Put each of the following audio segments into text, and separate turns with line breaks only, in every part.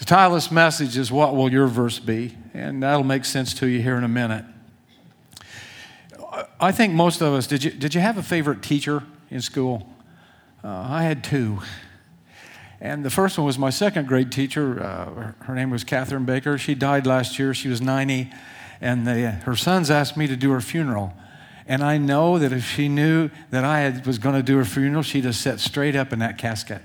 The title of this message is What Will Your Verse Be? And that'll make sense to you here in a minute. I think most of us, did you, did you have a favorite teacher in school? Uh, I had two. And the first one was my second grade teacher. Uh, her name was Catherine Baker. She died last year. She was 90. And they, her sons asked me to do her funeral. And I know that if she knew that I had, was going to do her funeral, she'd have sat straight up in that casket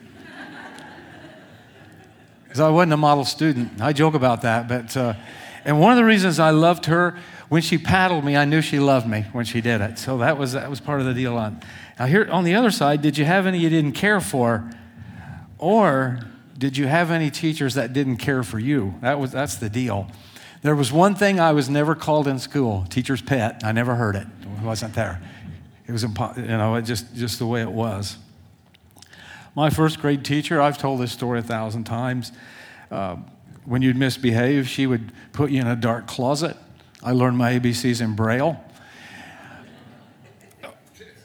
because I wasn't a model student. I joke about that, but uh, and one of the reasons I loved her when she paddled me, I knew she loved me when she did it. So that was that was part of the deal. On now here on the other side, did you have any you didn't care for, or did you have any teachers that didn't care for you? That was that's the deal. There was one thing I was never called in school, teacher's pet. I never heard it. It wasn't there. It was impo- you know just just the way it was. My first grade teacher, I've told this story a thousand times. Uh, when you'd misbehave, she would put you in a dark closet. I learned my ABCs in Braille.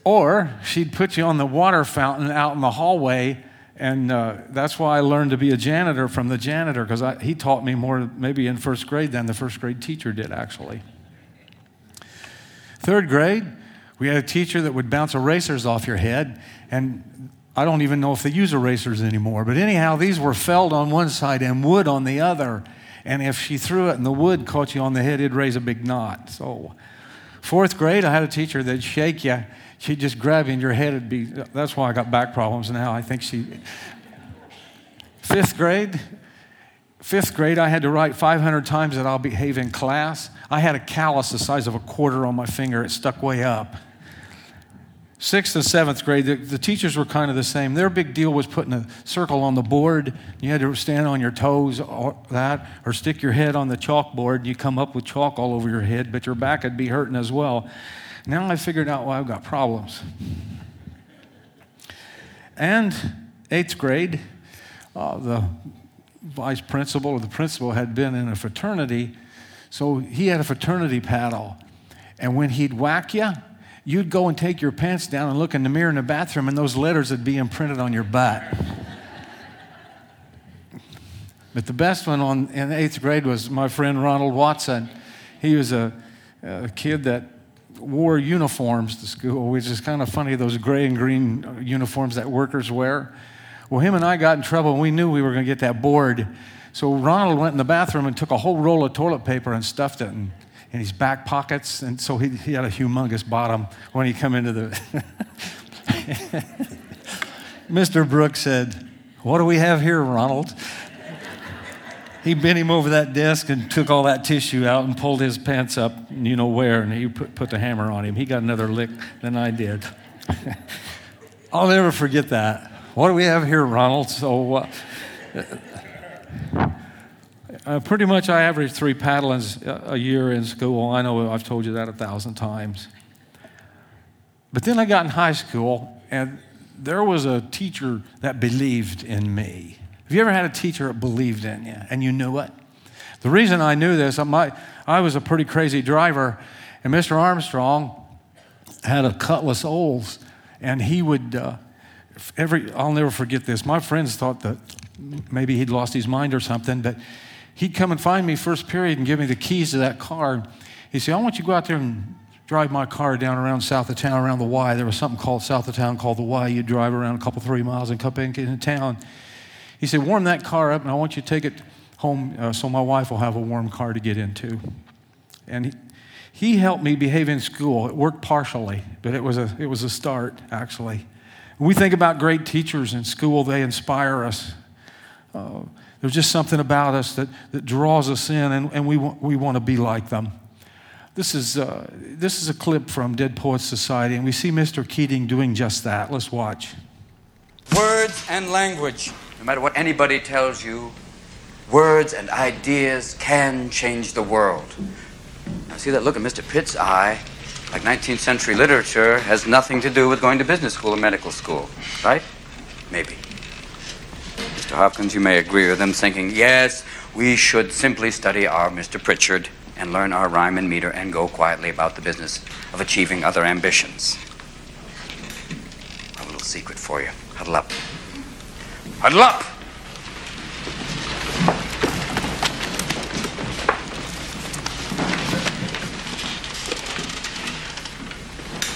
Or she'd put you on the water fountain out in the hallway, and uh, that's why I learned to be a janitor from the janitor, because he taught me more maybe in first grade than the first grade teacher did, actually. Third grade, we had a teacher that would bounce erasers off your head, and I don't even know if they use erasers anymore, but anyhow, these were felled on one side and wood on the other. And if she threw it and the wood caught you on the head, it'd raise a big knot. So, fourth grade, I had a teacher that'd shake you. She'd just grab you and your head would be. That's why I got back problems now. I think she. Fifth grade, fifth grade, I had to write 500 times that I'll behave in class. I had a callus the size of a quarter on my finger, it stuck way up sixth and seventh grade, the, the, teachers were kind of the same. Their big deal was putting a circle on the board. You had to stand on your toes or that, or stick your head on the chalkboard, and you come up with chalk all over your head, but your back would be hurting as well. Now I figured out why I've got problems. And eighth grade, uh, the vice principal or the principal had been in a fraternity, so he had a fraternity paddle. And when he'd whack you, you'd go and take your pants down and look in the mirror in the bathroom, and those letters would be imprinted on your butt. but the best one on, in eighth grade was my friend Ronald Watson. He was a, a kid that wore uniforms to school, which is kind of funny, those gray and green uniforms that workers wear. Well, him and I got in trouble, and we knew we were going to get that board. So Ronald went in the bathroom and took a whole roll of toilet paper and stuffed it and in his back pockets, and so he, he had a humongous bottom when he come into the. Mr. Brooks said, "What do we have here, Ronald?" he bent him over that desk and took all that tissue out and pulled his pants up, you know where, and he put, put the hammer on him. He got another lick than I did. I'll never forget that. What do we have here, Ronald? So, uh, uh, pretty much, I average three paddlings uh, a year in school. I know I've told you that a thousand times. But then I got in high school, and there was a teacher that believed in me. Have you ever had a teacher that believed in you and you knew it? The reason I knew this, I, I was a pretty crazy driver, and Mr. Armstrong had a Cutlass Olds, and he would. Uh, every I'll never forget this. My friends thought that maybe he'd lost his mind or something, but he'd come and find me first period and give me the keys to that car. He'd say, I want you to go out there and drive my car down around south of town, around the Y. There was something called south of town called the Y. You'd drive around a couple, three miles and come back into town. He said, Warm that car up, and I want you to take it home uh, so my wife will have a warm car to get into. And he, he helped me behave in school. It worked partially, but it was a, it was a start, actually. When we think about great teachers in school, they inspire us. Uh, there's just something about us that, that draws us in, and, and we, want, we want to be like them. This is, uh, this is a clip from Dead Poets Society, and we see Mr. Keating doing just that. Let's watch.
Words and language. No matter what anybody tells you, words and ideas can change the world. Now, see that look in Mr. Pitt's eye? Like 19th century literature has nothing to do with going to business school or medical school, right? Maybe. Mr. Hopkins, you may agree with them, thinking, yes, we should simply study our Mr. Pritchard and learn our rhyme and meter and go quietly about the business of achieving other ambitions. a little secret for you. Huddle up. Huddle up!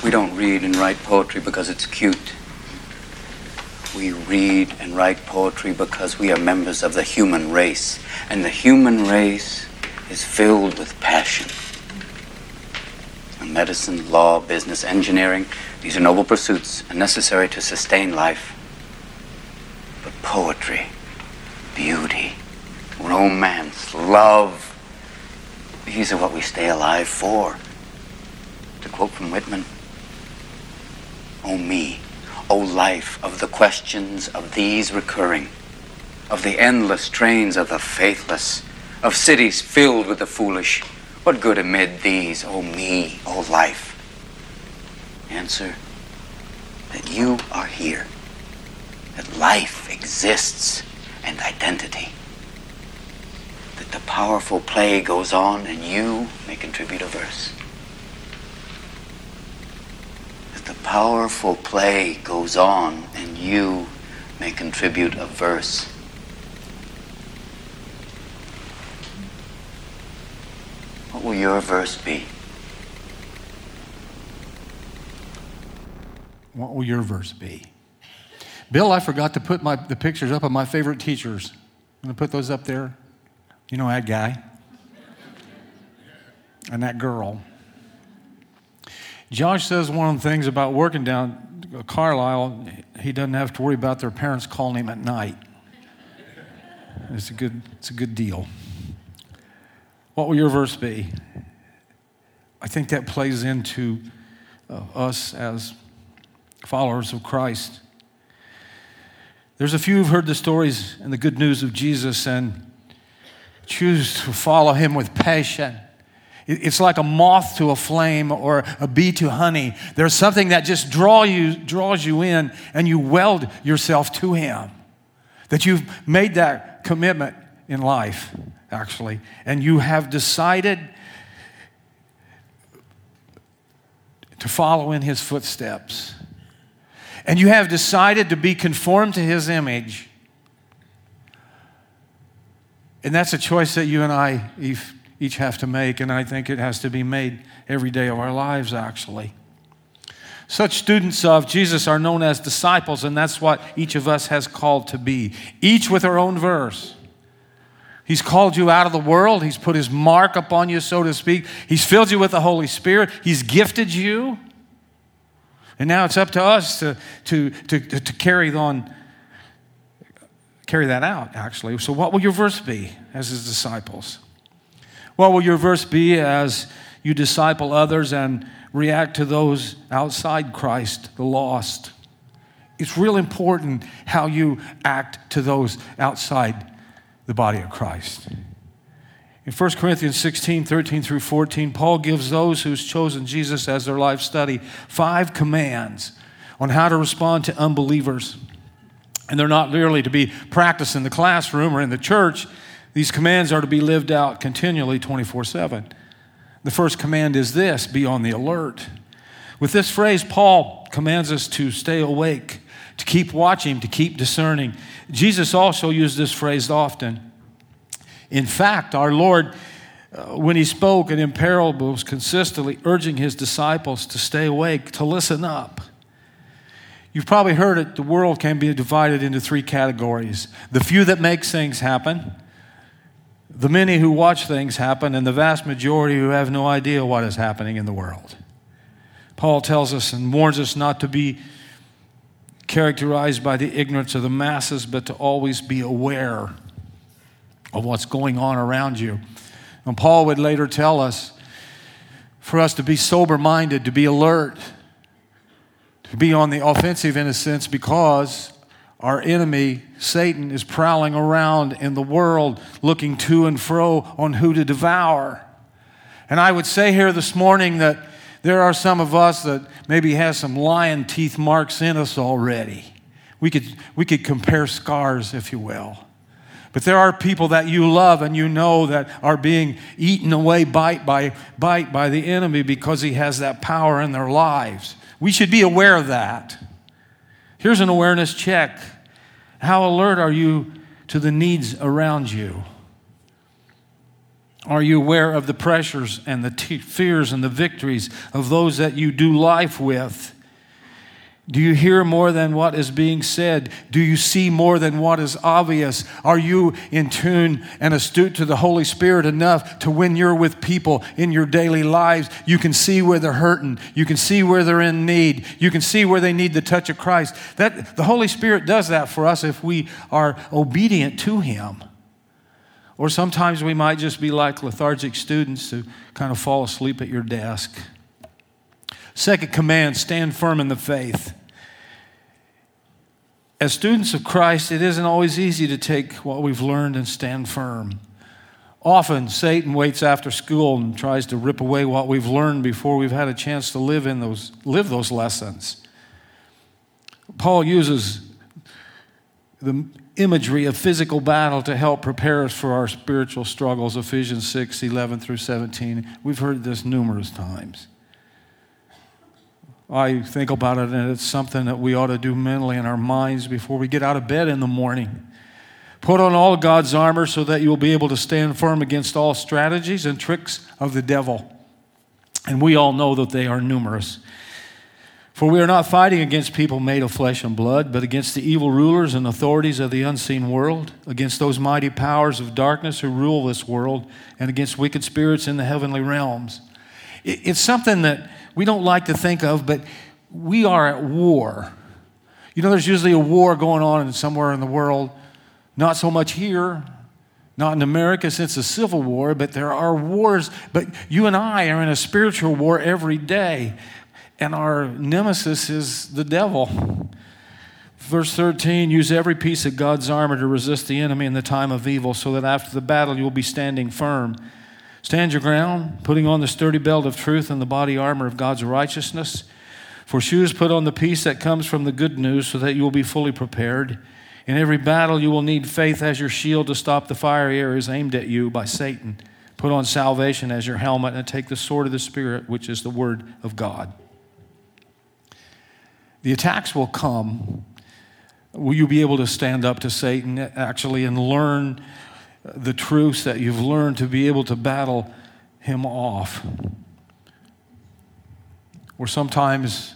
We don't read and write poetry because it's cute we read and write poetry because we are members of the human race. And the human race is filled with passion. And medicine, law, business, engineering, these are noble pursuits and necessary to sustain life. But poetry, beauty, romance, love, these are what we stay alive for. To quote from Whitman, Oh me O life, of the questions of these recurring, of the endless trains of the faithless, of cities filled with the foolish, what good amid these, O me, O life? Answer that you are here, that life exists and identity, that the powerful play goes on and you may contribute a verse the powerful play goes on, and you may contribute a verse. What will your verse be?
What will your verse be? Bill, I forgot to put my, the pictures up of my favorite teachers. I'm going to put those up there. You know that guy and that girl. Josh says one of the things about working down Carlisle, he doesn't have to worry about their parents calling him at night. It's a good, it's a good deal. What will your verse be? I think that plays into uh, us as followers of Christ. There's a few who've heard the stories and the good news of Jesus and choose to follow him with passion it's like a moth to a flame or a bee to honey. There's something that just draw you, draws you in and you weld yourself to Him. That you've made that commitment in life, actually, and you have decided to follow in His footsteps. And you have decided to be conformed to His image. And that's a choice that you and I, Eve, each have to make, and I think it has to be made every day of our lives, actually. Such students of Jesus are known as disciples, and that's what each of us has called to be, each with our own verse. He's called you out of the world. He's put his mark upon you, so to speak. He's filled you with the Holy Spirit. He's gifted you. And now it's up to us to, to, to, to carry on, carry that out, actually. So what will your verse be as his disciples? What will your verse be as you disciple others and react to those outside Christ, the lost? It's real important how you act to those outside the body of Christ. In 1 Corinthians 16, 13 through 14, Paul gives those who's chosen Jesus as their life study five commands on how to respond to unbelievers. And they're not merely to be practiced in the classroom or in the church, these commands are to be lived out continually 24 7. The first command is this be on the alert. With this phrase, Paul commands us to stay awake, to keep watching, to keep discerning. Jesus also used this phrase often. In fact, our Lord, uh, when he spoke and in parables, consistently urging his disciples to stay awake, to listen up. You've probably heard it, the world can be divided into three categories the few that makes things happen, the many who watch things happen, and the vast majority who have no idea what is happening in the world. Paul tells us and warns us not to be characterized by the ignorance of the masses, but to always be aware of what's going on around you. And Paul would later tell us for us to be sober minded, to be alert, to be on the offensive in a sense, because our enemy, Satan, is prowling around in the world looking to and fro on who to devour. And I would say here this morning that there are some of us that maybe has some lion teeth marks in us already. We could, we could compare scars, if you will. But there are people that you love and you know that are being eaten away bite by bite by the enemy because he has that power in their lives. We should be aware of that. Here's an awareness check. How alert are you to the needs around you? Are you aware of the pressures and the fears and the victories of those that you do life with? Do you hear more than what is being said? Do you see more than what is obvious? Are you in tune and astute to the Holy Spirit enough to when you're with people in your daily lives, you can see where they're hurting, you can see where they're in need, you can see where they need the touch of Christ. That the Holy Spirit does that for us if we are obedient to him. Or sometimes we might just be like lethargic students who kind of fall asleep at your desk Second command stand firm in the faith. As students of Christ, it isn't always easy to take what we've learned and stand firm. Often, Satan waits after school and tries to rip away what we've learned before we've had a chance to live, in those, live those lessons. Paul uses the imagery of physical battle to help prepare us for our spiritual struggles, Ephesians 6 11 through 17. We've heard this numerous times. I think about it, and it's something that we ought to do mentally in our minds before we get out of bed in the morning. Put on all God's armor so that you will be able to stand firm against all strategies and tricks of the devil. And we all know that they are numerous. For we are not fighting against people made of flesh and blood, but against the evil rulers and authorities of the unseen world, against those mighty powers of darkness who rule this world, and against wicked spirits in the heavenly realms. It's something that we don't like to think of, but we are at war. You know, there's usually a war going on somewhere in the world, not so much here, not in America since the Civil War, but there are wars. But you and I are in a spiritual war every day, and our nemesis is the devil. Verse 13 Use every piece of God's armor to resist the enemy in the time of evil, so that after the battle you will be standing firm. Stand your ground, putting on the sturdy belt of truth and the body armor of God's righteousness. For shoes put on the peace that comes from the good news so that you will be fully prepared. In every battle, you will need faith as your shield to stop the fiery arrows aimed at you by Satan. Put on salvation as your helmet and take the sword of the Spirit, which is the Word of God. The attacks will come. Will you be able to stand up to Satan actually and learn the truths that you've learned to be able to battle him off. Or sometimes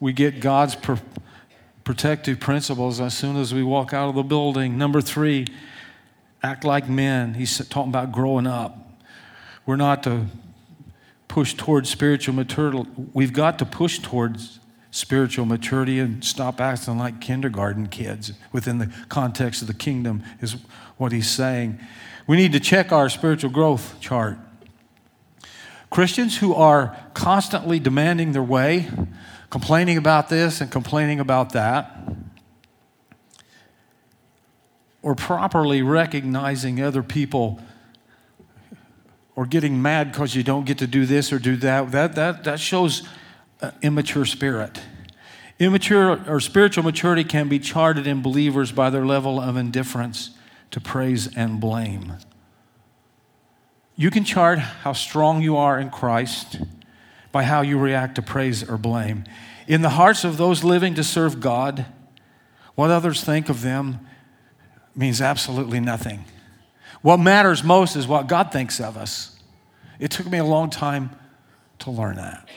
we get God's protective principles as soon as we walk out of the building. Number three, act like men. He's talking about growing up. We're not to push towards spiritual maturity. We've got to push towards spiritual maturity and stop acting like kindergarten kids within the context of the kingdom, is what he's saying. We need to check our spiritual growth chart. Christians who are constantly demanding their way, complaining about this and complaining about that, or properly recognizing other people or getting mad because you don't get to do this or do that, that, that, that shows uh, immature spirit. Immature or spiritual maturity can be charted in believers by their level of indifference to praise and blame. You can chart how strong you are in Christ by how you react to praise or blame. In the hearts of those living to serve God, what others think of them means absolutely nothing. What matters most is what God thinks of us. It took me a long time to learn that.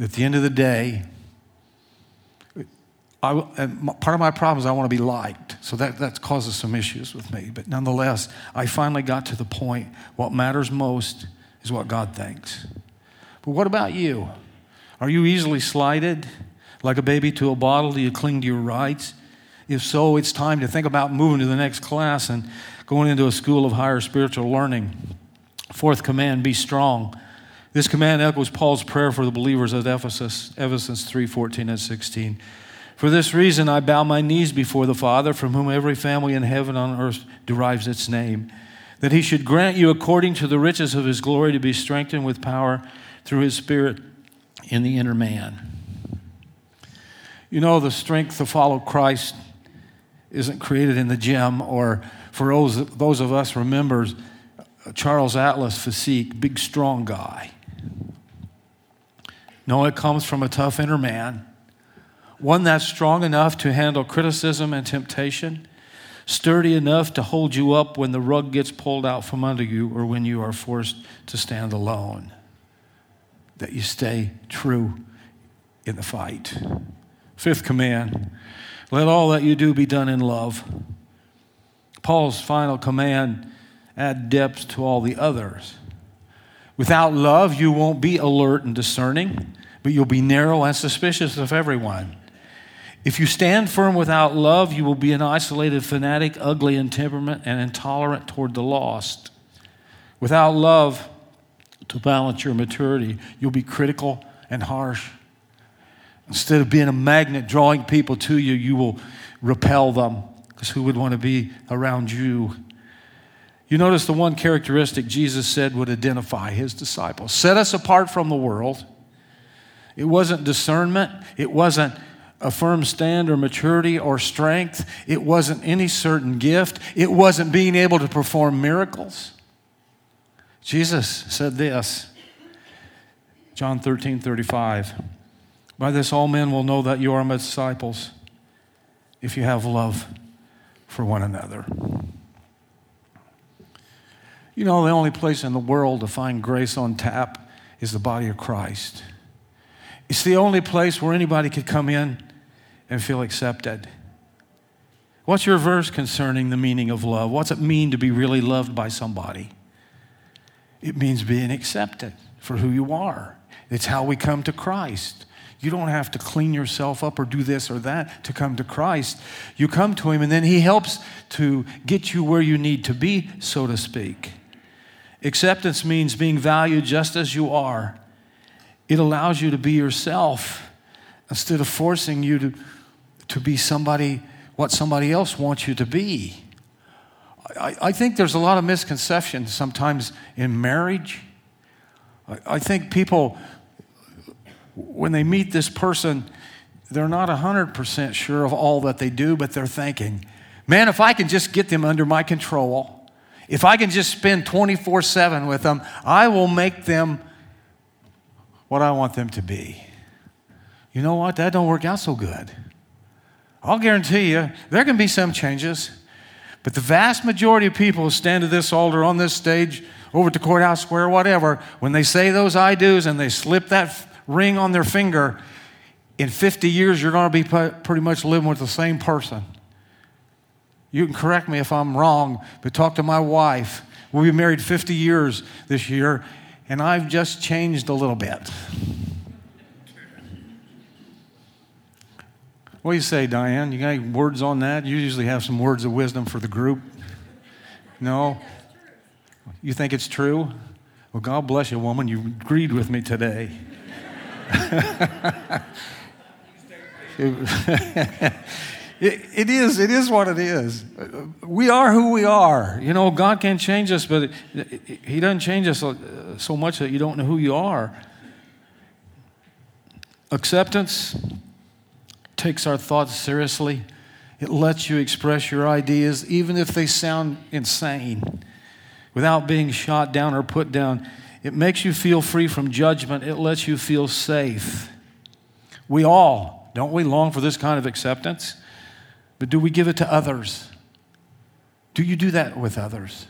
At the end of the day, I, part of my problem is I want to be liked. So that, that causes some issues with me. But nonetheless, I finally got to the point what matters most is what God thinks. But what about you? Are you easily slighted? Like a baby to a bottle, do you cling to your rights? If so, it's time to think about moving to the next class and going into a school of higher spiritual learning. Fourth command be strong. This command echoes Paul's prayer for the believers at Ephesus, Ephesus 3 14 and 16. For this reason, I bow my knees before the Father, from whom every family in heaven and on earth derives its name, that he should grant you, according to the riches of his glory, to be strengthened with power through his Spirit in the inner man. You know, the strength to follow Christ isn't created in the gym, or for those, those of us remembers Charles Atlas physique, big strong guy. No, it comes from a tough inner man, one that's strong enough to handle criticism and temptation, sturdy enough to hold you up when the rug gets pulled out from under you or when you are forced to stand alone. That you stay true in the fight. Fifth command let all that you do be done in love. Paul's final command add depth to all the others. Without love, you won't be alert and discerning but you'll be narrow and suspicious of everyone. If you stand firm without love, you will be an isolated fanatic, ugly in temperament, and intolerant toward the lost. Without love to balance your maturity, you'll be critical and harsh. Instead of being a magnet drawing people to you, you will repel them because who would want to be around you? You notice the one characteristic Jesus said would identify his disciples set us apart from the world it wasn't discernment. It wasn't a firm stand or maturity or strength. It wasn't any certain gift. It wasn't being able to perform miracles. Jesus said this John 13 35. By this, all men will know that you are my disciples if you have love for one another. You know, the only place in the world to find grace on tap is the body of Christ. It's the only place where anybody could come in and feel accepted. What's your verse concerning the meaning of love? What's it mean to be really loved by somebody? It means being accepted for who you are. It's how we come to Christ. You don't have to clean yourself up or do this or that to come to Christ. You come to Him, and then He helps to get you where you need to be, so to speak. Acceptance means being valued just as you are it allows you to be yourself instead of forcing you to, to be somebody, what somebody else wants you to be. I, I think there's a lot of misconceptions sometimes in marriage. I, I think people, when they meet this person, they're not 100% sure of all that they do, but they're thinking, man, if I can just get them under my control, if I can just spend 24 7 with them, I will make them what I want them to be. You know what? That don't work out so good. I'll guarantee you, there can be some changes, but the vast majority of people who stand at this altar, on this stage, over the Courthouse Square, whatever, when they say those I do's and they slip that ring on their finger, in 50 years, you're going to be pretty much living with the same person. You can correct me if I'm wrong, but talk to my wife. We'll be married 50 years this year, and I've just changed a little bit. What do you say, Diane? You got any words on that? You usually have some words of wisdom for the group. No? You think it's true? Well, God bless you, woman. You agreed with me today. it is it is what it is. We are who we are. You know, God can not change us, but He doesn't change us uh, so much that you don't know who you are. Acceptance takes our thoughts seriously. It lets you express your ideas, even if they sound insane, without being shot down or put down. It makes you feel free from judgment. It lets you feel safe. We all, don't we, long for this kind of acceptance? But do we give it to others? Do you do that with others?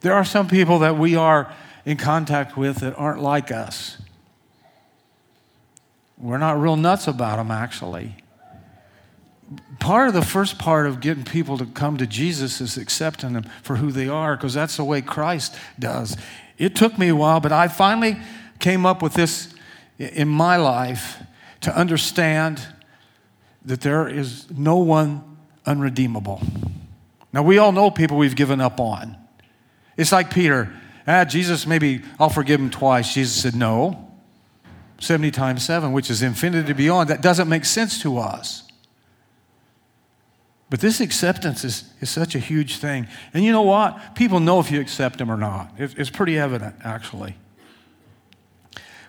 There are some people that we are in contact with that aren't like us. We're not real nuts about them, actually. Part of the first part of getting people to come to Jesus is accepting them for who they are, because that's the way Christ does. It took me a while, but I finally came up with this in my life to understand that there is no one unredeemable. Now, we all know people we've given up on. It's like Peter. Ah, Jesus, maybe I'll forgive him twice. Jesus said, No. 70 times 7, which is infinity beyond, that doesn't make sense to us. But this acceptance is, is such a huge thing. And you know what? People know if you accept them or not. It's, it's pretty evident, actually.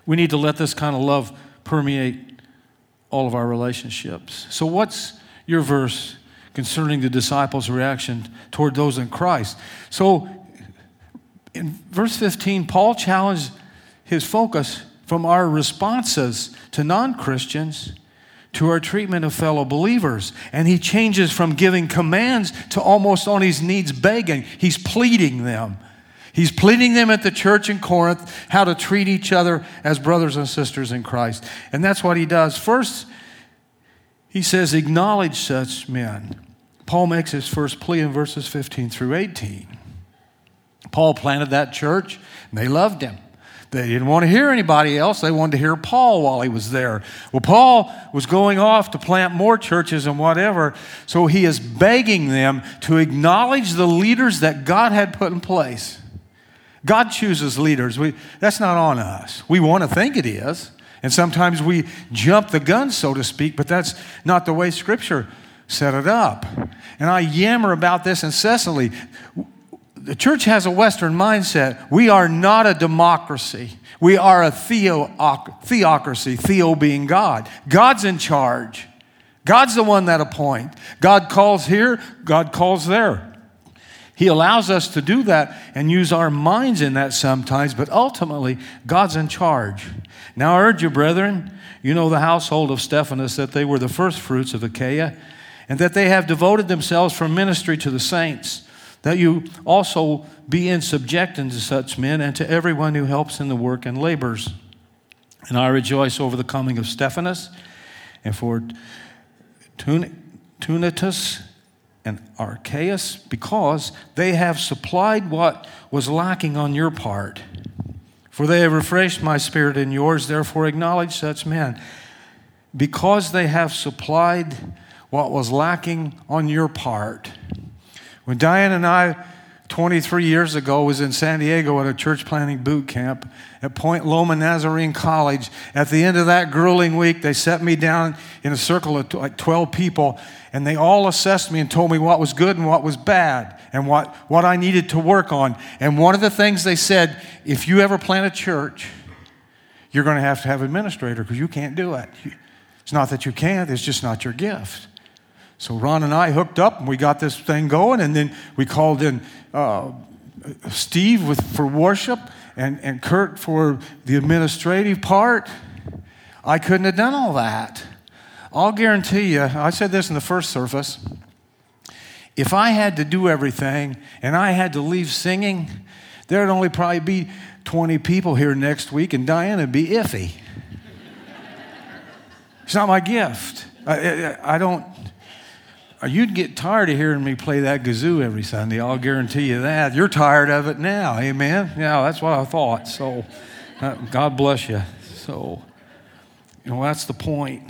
We need to let this kind of love permeate all of our relationships. So, what's your verse concerning the disciples' reaction toward those in Christ? So, in verse 15, Paul challenged his focus from our responses to non Christians to our treatment of fellow believers. And he changes from giving commands to almost on his knees begging, he's pleading them. He's pleading them at the church in Corinth how to treat each other as brothers and sisters in Christ. And that's what he does. First, he says, acknowledge such men. Paul makes his first plea in verses 15 through 18. Paul planted that church, and they loved him. They didn't want to hear anybody else. They wanted to hear Paul while he was there. Well, Paul was going off to plant more churches and whatever, so he is begging them to acknowledge the leaders that God had put in place God chooses leaders. We, that's not on us. We want to think it is. And sometimes we jump the gun, so to speak, but that's not the way Scripture set it up. And I yammer about this incessantly. The church has a Western mindset. We are not a democracy. We are a theocracy, theo being God. God's in charge. God's the one that appoints. God calls here, God calls there. He allows us to do that and use our minds in that sometimes, but ultimately, God's in charge. Now, I urge you, brethren, you know the household of Stephanas, that they were the first fruits of Achaia, and that they have devoted themselves for ministry to the saints, that you also be in subjection to such men and to everyone who helps in the work and labors. And I rejoice over the coming of Stephanas and for Tunitus and Achaicus because they have supplied what was lacking on your part. For they have refreshed my spirit and yours, therefore acknowledge such men. Because they have supplied what was lacking on your part. When Diane and I 23 years ago was in San Diego at a church planning boot camp at Point Loma Nazarene College. At the end of that grueling week, they set me down in a circle of like 12 people and they all assessed me and told me what was good and what was bad and what, what I needed to work on. And one of the things they said if you ever plant a church, you're going to have to have an administrator because you can't do it. It's not that you can't, it's just not your gift. So Ron and I hooked up and we got this thing going, and then we called in uh, Steve with, for worship and, and Kurt for the administrative part. I couldn't have done all that. I'll guarantee you, I said this in the first service. If I had to do everything and I had to leave singing, there'd only probably be 20 people here next week, and Diana'd be iffy. it's not my gift. I, I, I don't You'd get tired of hearing me play that kazoo every Sunday. I'll guarantee you that. You're tired of it now. Amen. Yeah, that's what I thought. So, uh, God bless you. So, you know, that's the point.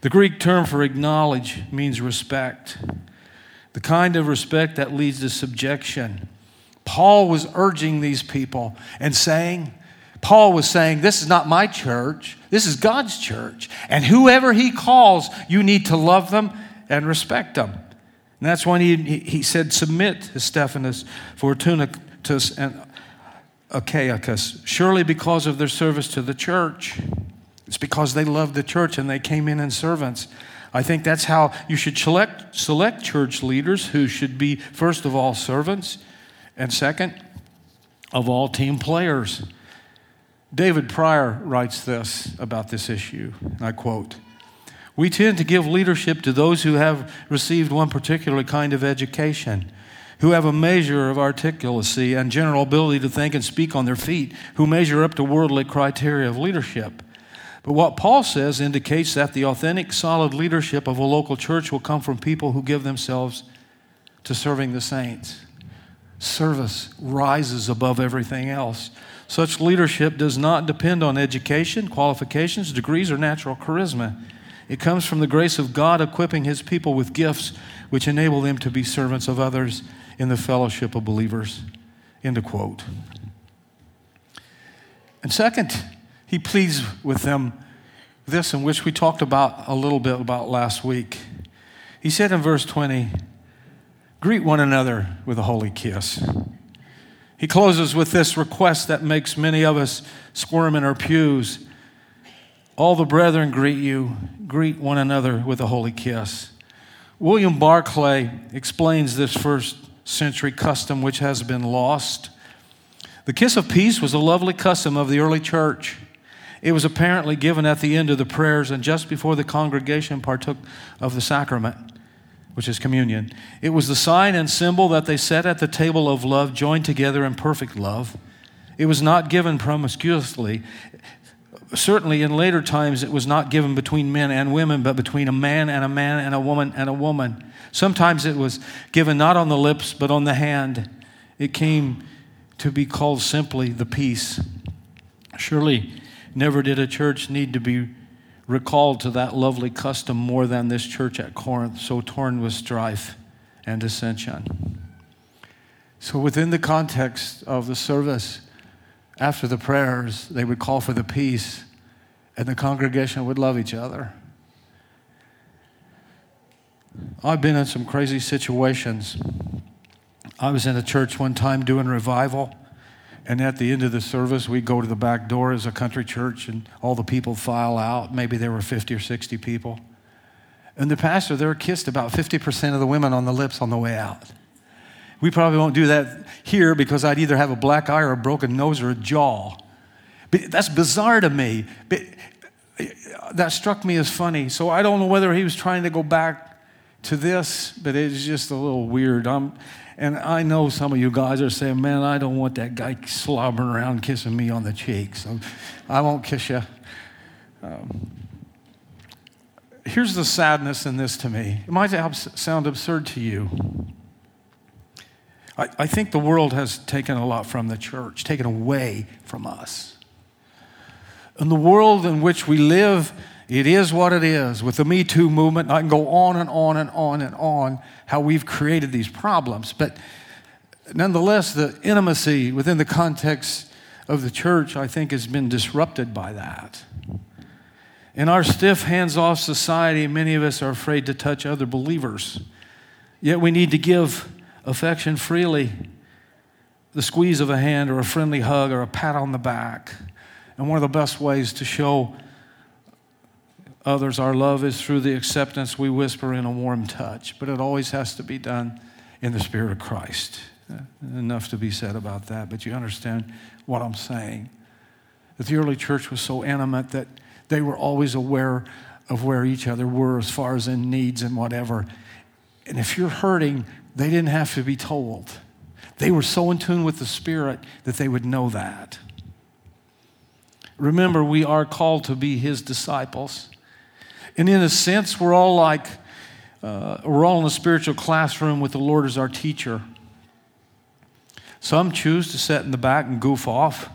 The Greek term for acknowledge means respect, the kind of respect that leads to subjection. Paul was urging these people and saying, Paul was saying, This is not my church. This is God's church. And whoever he calls, you need to love them and respect them. And that's when he, he said, Submit to Stephanas, Fortunatus, and Achaicus, surely because of their service to the church. It's because they loved the church and they came in as servants. I think that's how you should select, select church leaders who should be, first of all, servants, and second, of all, team players. David Prior writes this about this issue, and I quote we tend to give leadership to those who have received one particular kind of education, who have a measure of articulacy and general ability to think and speak on their feet, who measure up to worldly criteria of leadership. But what Paul says indicates that the authentic, solid leadership of a local church will come from people who give themselves to serving the saints. Service rises above everything else. Such leadership does not depend on education, qualifications, degrees, or natural charisma. It comes from the grace of God equipping his people with gifts which enable them to be servants of others in the fellowship of believers. End of quote. And second, he pleads with them this, in which we talked about a little bit about last week. He said in verse 20, Greet one another with a holy kiss. He closes with this request that makes many of us squirm in our pews all the brethren greet you. Greet one another with a holy kiss. William Barclay explains this first century custom which has been lost. The kiss of peace was a lovely custom of the early church. It was apparently given at the end of the prayers and just before the congregation partook of the sacrament, which is communion. It was the sign and symbol that they sat at the table of love, joined together in perfect love. It was not given promiscuously, certainly in later times, it was not given between men and women, but between a man and a man and a woman and a woman. Sometimes it was given not on the lips, but on the hand. It came to be called simply the peace. Surely, never did a church need to be recalled to that lovely custom more than this church at Corinth, so torn with strife and dissension. So, within the context of the service, after the prayers, they would call for the peace, and the congregation would love each other. I've been in some crazy situations. I was in a church one time doing revival, and at the end of the service, we go to the back door as a country church, and all the people file out. Maybe there were 50 or 60 people. And the pastor there kissed about 50% of the women on the lips on the way out. We probably won't do that here because I'd either have a black eye or a broken nose or a jaw. But that's bizarre to me. But that struck me as funny. So I don't know whether he was trying to go back to this, but it's just a little weird. I'm, and I know some of you guys are saying, man, I don't want that guy slobbering around kissing me on the cheeks. So I won't kiss you. Um, here's the sadness in this to me. It might sound absurd to you. I, I think the world has taken a lot from the church, taken away from us. In the world in which we live, it is what it is. With the Me Too movement, I can go on and on and on and on how we've created these problems. But nonetheless, the intimacy within the context of the church, I think, has been disrupted by that. In our stiff, hands off society, many of us are afraid to touch other believers. Yet we need to give affection freely the squeeze of a hand or a friendly hug or a pat on the back. And one of the best ways to show others our love is through the acceptance we whisper in a warm touch. But it always has to be done in the Spirit of Christ. Enough to be said about that, but you understand what I'm saying. That the early church was so intimate that they were always aware of where each other were as far as in needs and whatever. And if you're hurting, they didn't have to be told. They were so in tune with the Spirit that they would know that. Remember, we are called to be His disciples. And in a sense, we're all like, uh, we're all in a spiritual classroom with the Lord as our teacher. Some choose to sit in the back and goof off,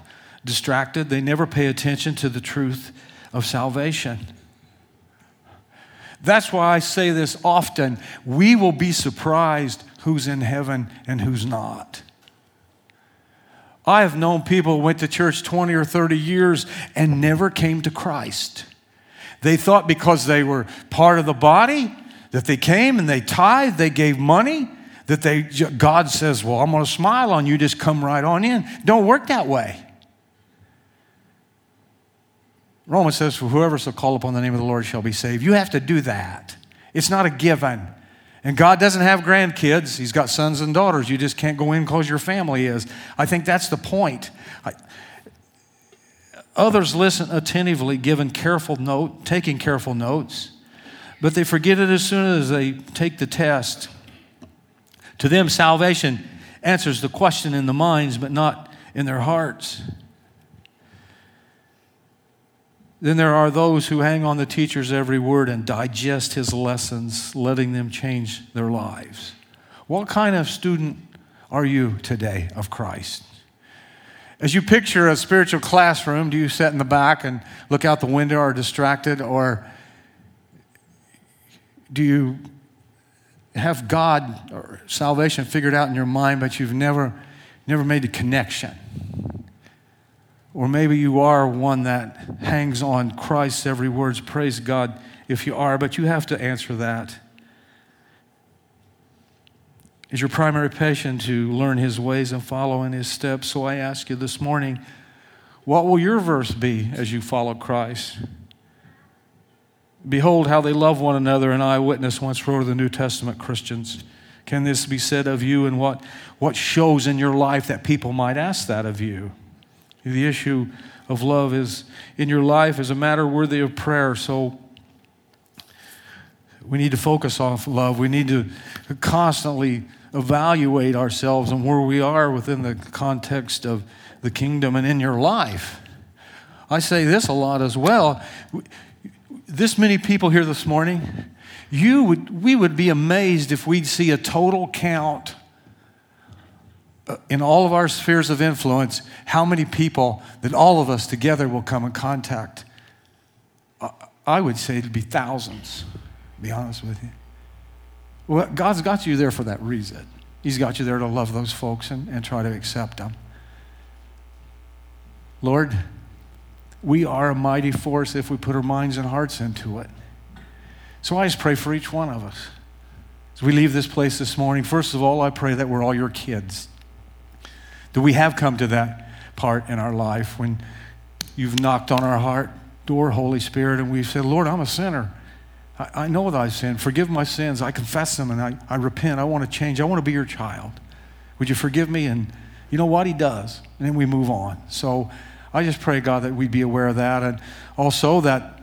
distracted. They never pay attention to the truth of salvation. That's why I say this often. We will be surprised who's in heaven and who's not. I have known people who went to church 20 or 30 years and never came to Christ. They thought because they were part of the body that they came and they tithed, they gave money, that they God says, "Well, I'm going to smile on you, just come right on in." Don't work that way. Romans says, "Whoever shall call upon the name of the Lord shall be saved." You have to do that. It's not a given. And God doesn't have grandkids, He's got sons and daughters. You just can't go in because your family is. I think that's the point. I, others listen attentively, giving careful note, taking careful notes, but they forget it as soon as they take the test. To them, salvation answers the question in the minds, but not in their hearts. Then there are those who hang on the teacher's every word and digest his lessons, letting them change their lives. What kind of student are you today of Christ? As you picture a spiritual classroom, do you sit in the back and look out the window or distracted, or do you have God or salvation figured out in your mind, but you've never, never made the connection? Or maybe you are one that hangs on Christ's every word. Praise God if you are, but you have to answer that. Is your primary passion to learn his ways and follow in his steps? So I ask you this morning, what will your verse be as you follow Christ? Behold how they love one another, an eyewitness once wrote of the New Testament Christians. Can this be said of you, and what, what shows in your life that people might ask that of you? The issue of love is in your life is a matter worthy of prayer. So we need to focus on love. We need to constantly evaluate ourselves and where we are within the context of the kingdom and in your life. I say this a lot as well. This many people here this morning, you would, we would be amazed if we'd see a total count uh, in all of our spheres of influence, how many people that all of us together will come in contact. I would say it'd be thousands, to be honest with you. Well, God's got you there for that reason. He's got you there to love those folks and, and try to accept them. Lord, we are a mighty force if we put our minds and hearts into it. So I just pray for each one of us. As we leave this place this morning, first of all, I pray that we're all your kids that we have come to that part in our life when you've knocked on our heart door, Holy Spirit, and we've said, Lord, I'm a sinner. I, I know that I sin. Forgive my sins. I confess them and I, I repent. I want to change. I want to be your child. Would you forgive me? And you know what? He does. And then we move on. So I just pray, God, that we'd be aware of that. And also that,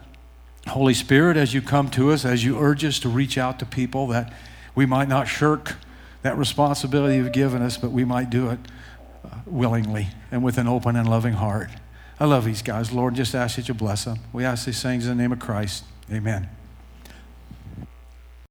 Holy Spirit, as you come to us, as you urge us to reach out to people, that we might not shirk that responsibility you've given us, but we might do it willingly and with an open and loving heart. I love these guys. Lord, just ask that you bless them. We ask these things in the name of Christ. Amen.